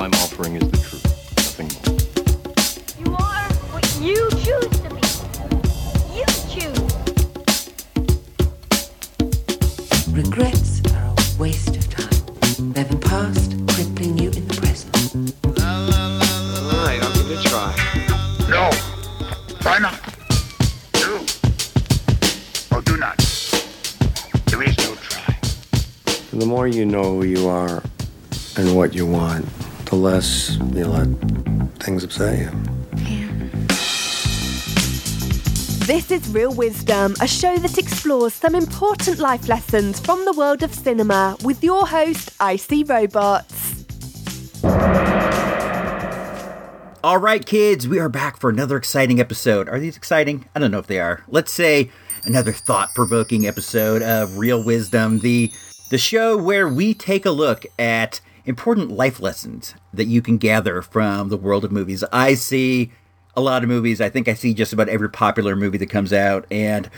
All I'm offering is the truth, nothing more. You are what you choose to be. You choose. Regrets are a waste of time. They're the past crippling you in the present. All right, I'll give it a try. No. Why not? Do. Or do not. There is no try. The more you know who you are and what you want, the less you let things upset you. This is Real Wisdom, a show that explores some important life lessons from the world of cinema with your host, Icy Robots. All right, kids, we are back for another exciting episode. Are these exciting? I don't know if they are. Let's say another thought-provoking episode of Real Wisdom, the the show where we take a look at important life lessons that you can gather from the world of movies. I see a lot of movies. I think I see just about every popular movie that comes out and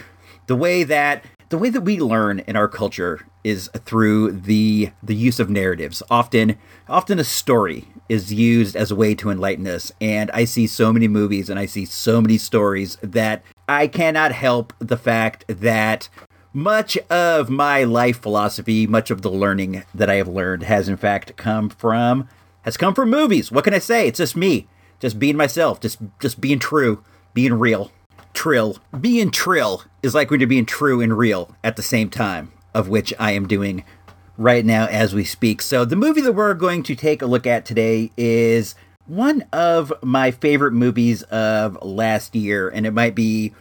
the way that the way that we learn in our culture is through the the use of narratives. Often often a story is used as a way to enlighten us and I see so many movies and I see so many stories that I cannot help the fact that much of my life philosophy, much of the learning that I have learned has in fact come from has come from movies. What can I say? It's just me, just being myself, just just being true, being real. Trill. Being trill is like when you're being true and real at the same time, of which I am doing right now as we speak. So, the movie that we're going to take a look at today is one of my favorite movies of last year, and it might be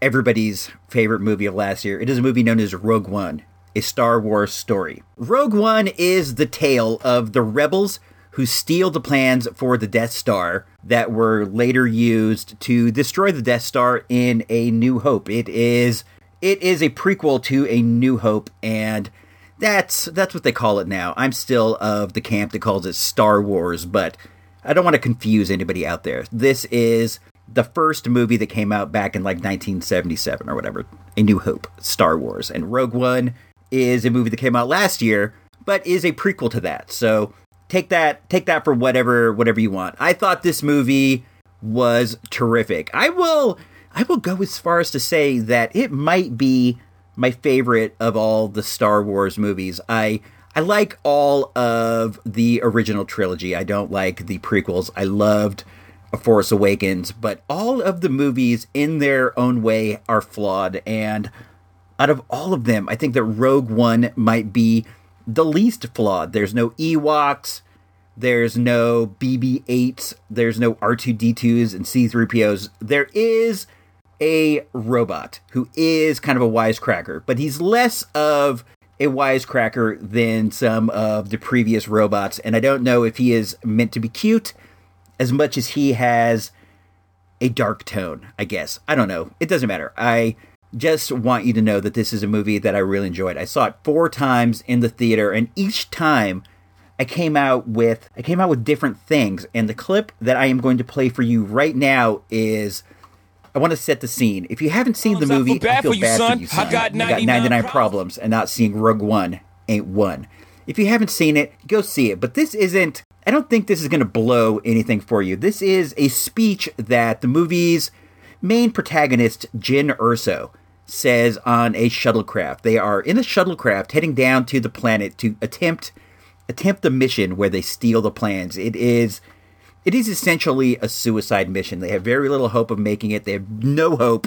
everybody's favorite movie of last year. It is a movie known as Rogue One, a Star Wars story. Rogue One is the tale of the rebels who steal the plans for the Death Star that were later used to destroy the Death Star in A New Hope. It is it is a prequel to A New Hope and that's that's what they call it now. I'm still of the camp that calls it Star Wars, but I don't want to confuse anybody out there. This is the first movie that came out back in like 1977 or whatever, A New Hope, Star Wars. And Rogue One is a movie that came out last year, but is a prequel to that. So take that take that for whatever whatever you want. I thought this movie was terrific. I will I will go as far as to say that it might be my favorite of all the Star Wars movies. I I like all of the original trilogy. I don't like the prequels. I loved A Force Awakens, but all of the movies in their own way are flawed and out of all of them, I think that Rogue One might be the least flawed. There's no Ewoks, there's no BB 8s, there's no R2D2s and C3POs. There is a robot who is kind of a wisecracker, but he's less of a wisecracker than some of the previous robots. And I don't know if he is meant to be cute as much as he has a dark tone, I guess. I don't know. It doesn't matter. I just want you to know that this is a movie that I really enjoyed. I saw it four times in the theater, and each time I came out with I came out with different things. And the clip that I am going to play for you right now is I want to set the scene. If you haven't seen oh, the I feel movie, bad I feel for you, bad son. for you, son. I got You 99 problems, and not seeing Rogue One ain't one. If you haven't seen it, go see it. But this isn't. I don't think this is going to blow anything for you. This is a speech that the movie's main protagonist, Jyn Erso, says on a shuttlecraft. They are in a shuttlecraft heading down to the planet to attempt attempt the mission where they steal the plans. It is it is essentially a suicide mission. They have very little hope of making it. They have no hope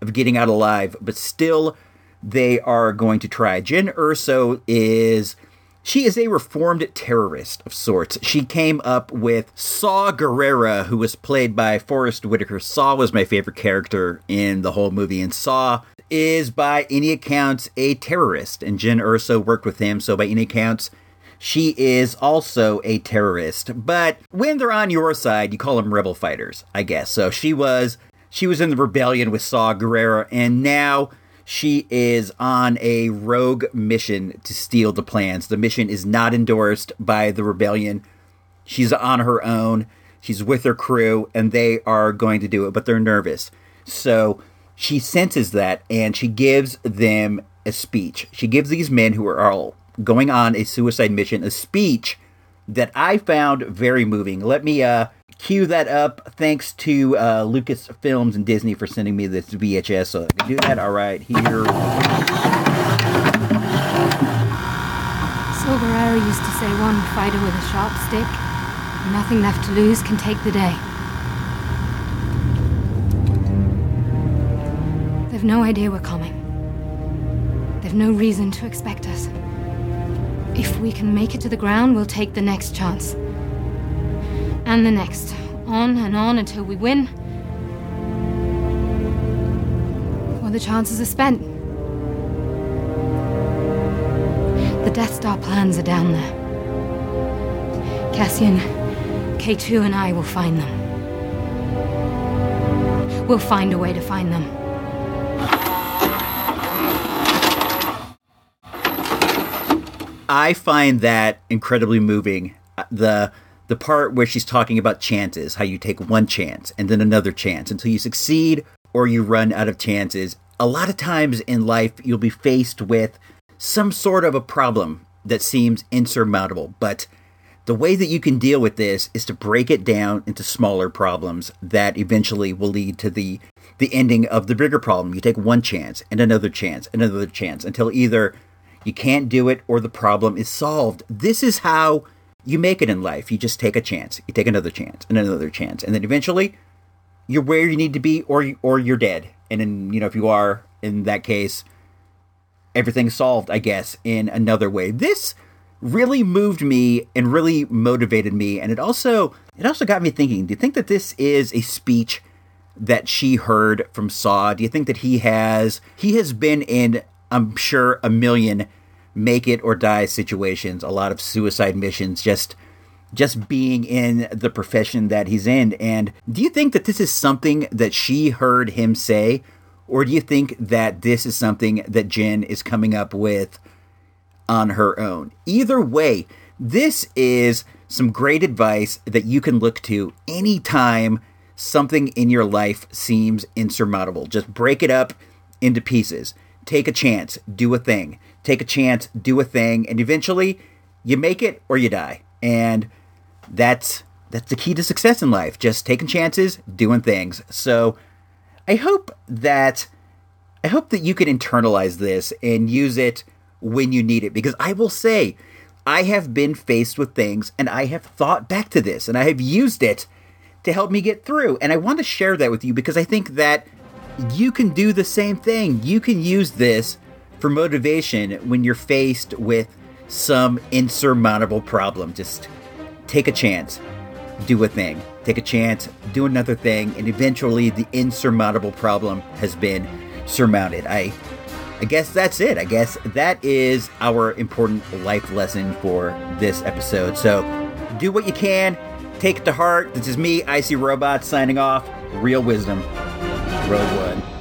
of getting out alive, but still they are going to try. Jyn Erso is she is a reformed terrorist of sorts. She came up with Saw Gerrera, who was played by Forest Whitaker. Saw was my favorite character in the whole movie, and Saw is by any accounts a terrorist, and Jen Erso worked with him, so by any accounts, she is also a terrorist. But when they're on your side, you call them rebel fighters, I guess. So she was she was in the rebellion with Saw Gerrera, and now she is on a rogue mission to steal the plans. The mission is not endorsed by the rebellion. She's on her own. She's with her crew, and they are going to do it, but they're nervous. So she senses that, and she gives them a speech. She gives these men who are all going on a suicide mission a speech that I found very moving. Let me uh, cue that up. Thanks to uh, Lucasfilms and Disney for sending me this VHS. So let me do that. All right, here. Saw Gerrera used to say one fighter with a sharp stick, nothing left to lose can take the day. They've no idea we're coming. They've no reason to expect us. If we can make it to the ground, we'll take the next chance. And the next. On and on until we win. Or the chances are spent. The Death Star plans are down there. Cassian, K2 and I will find them. We'll find a way to find them. I find that incredibly moving. Uh, The the part where she's talking about chances, how you take one chance and then another chance until you succeed or you run out of chances. A lot of times in life you'll be faced with some sort of a problem that seems insurmountable, but the way that you can deal with this is to break it down into smaller problems that eventually will lead to the the ending of the bigger problem. You take one chance and another chance and another chance until either you can't do it or the problem is solved. This is how you make it in life. You just take a chance. You take another chance and another chance and then eventually you're where you need to be or or you're dead. And then, you know, if you are in that case everything's solved, I guess, in another way. This really moved me and really motivated me and it also it also got me thinking do you think that this is a speech that she heard from saw do you think that he has he has been in i'm sure a million make it or die situations a lot of suicide missions just just being in the profession that he's in and do you think that this is something that she heard him say or do you think that this is something that jen is coming up with on her own. Either way, this is some great advice that you can look to anytime something in your life seems insurmountable. Just break it up into pieces. Take a chance, do a thing. Take a chance, do a thing, and eventually you make it or you die. And that's that's the key to success in life. Just taking chances, doing things. So I hope that I hope that you can internalize this and use it when you need it because I will say I have been faced with things and I have thought back to this and I have used it to help me get through and I want to share that with you because I think that you can do the same thing. You can use this for motivation when you're faced with some insurmountable problem. Just take a chance, do a thing. Take a chance, do another thing, and eventually the insurmountable problem has been surmounted. I I guess that's it. I guess that is our important life lesson for this episode. So do what you can, take it to heart. This is me, Icy Robot, signing off. Real wisdom. Rogue One.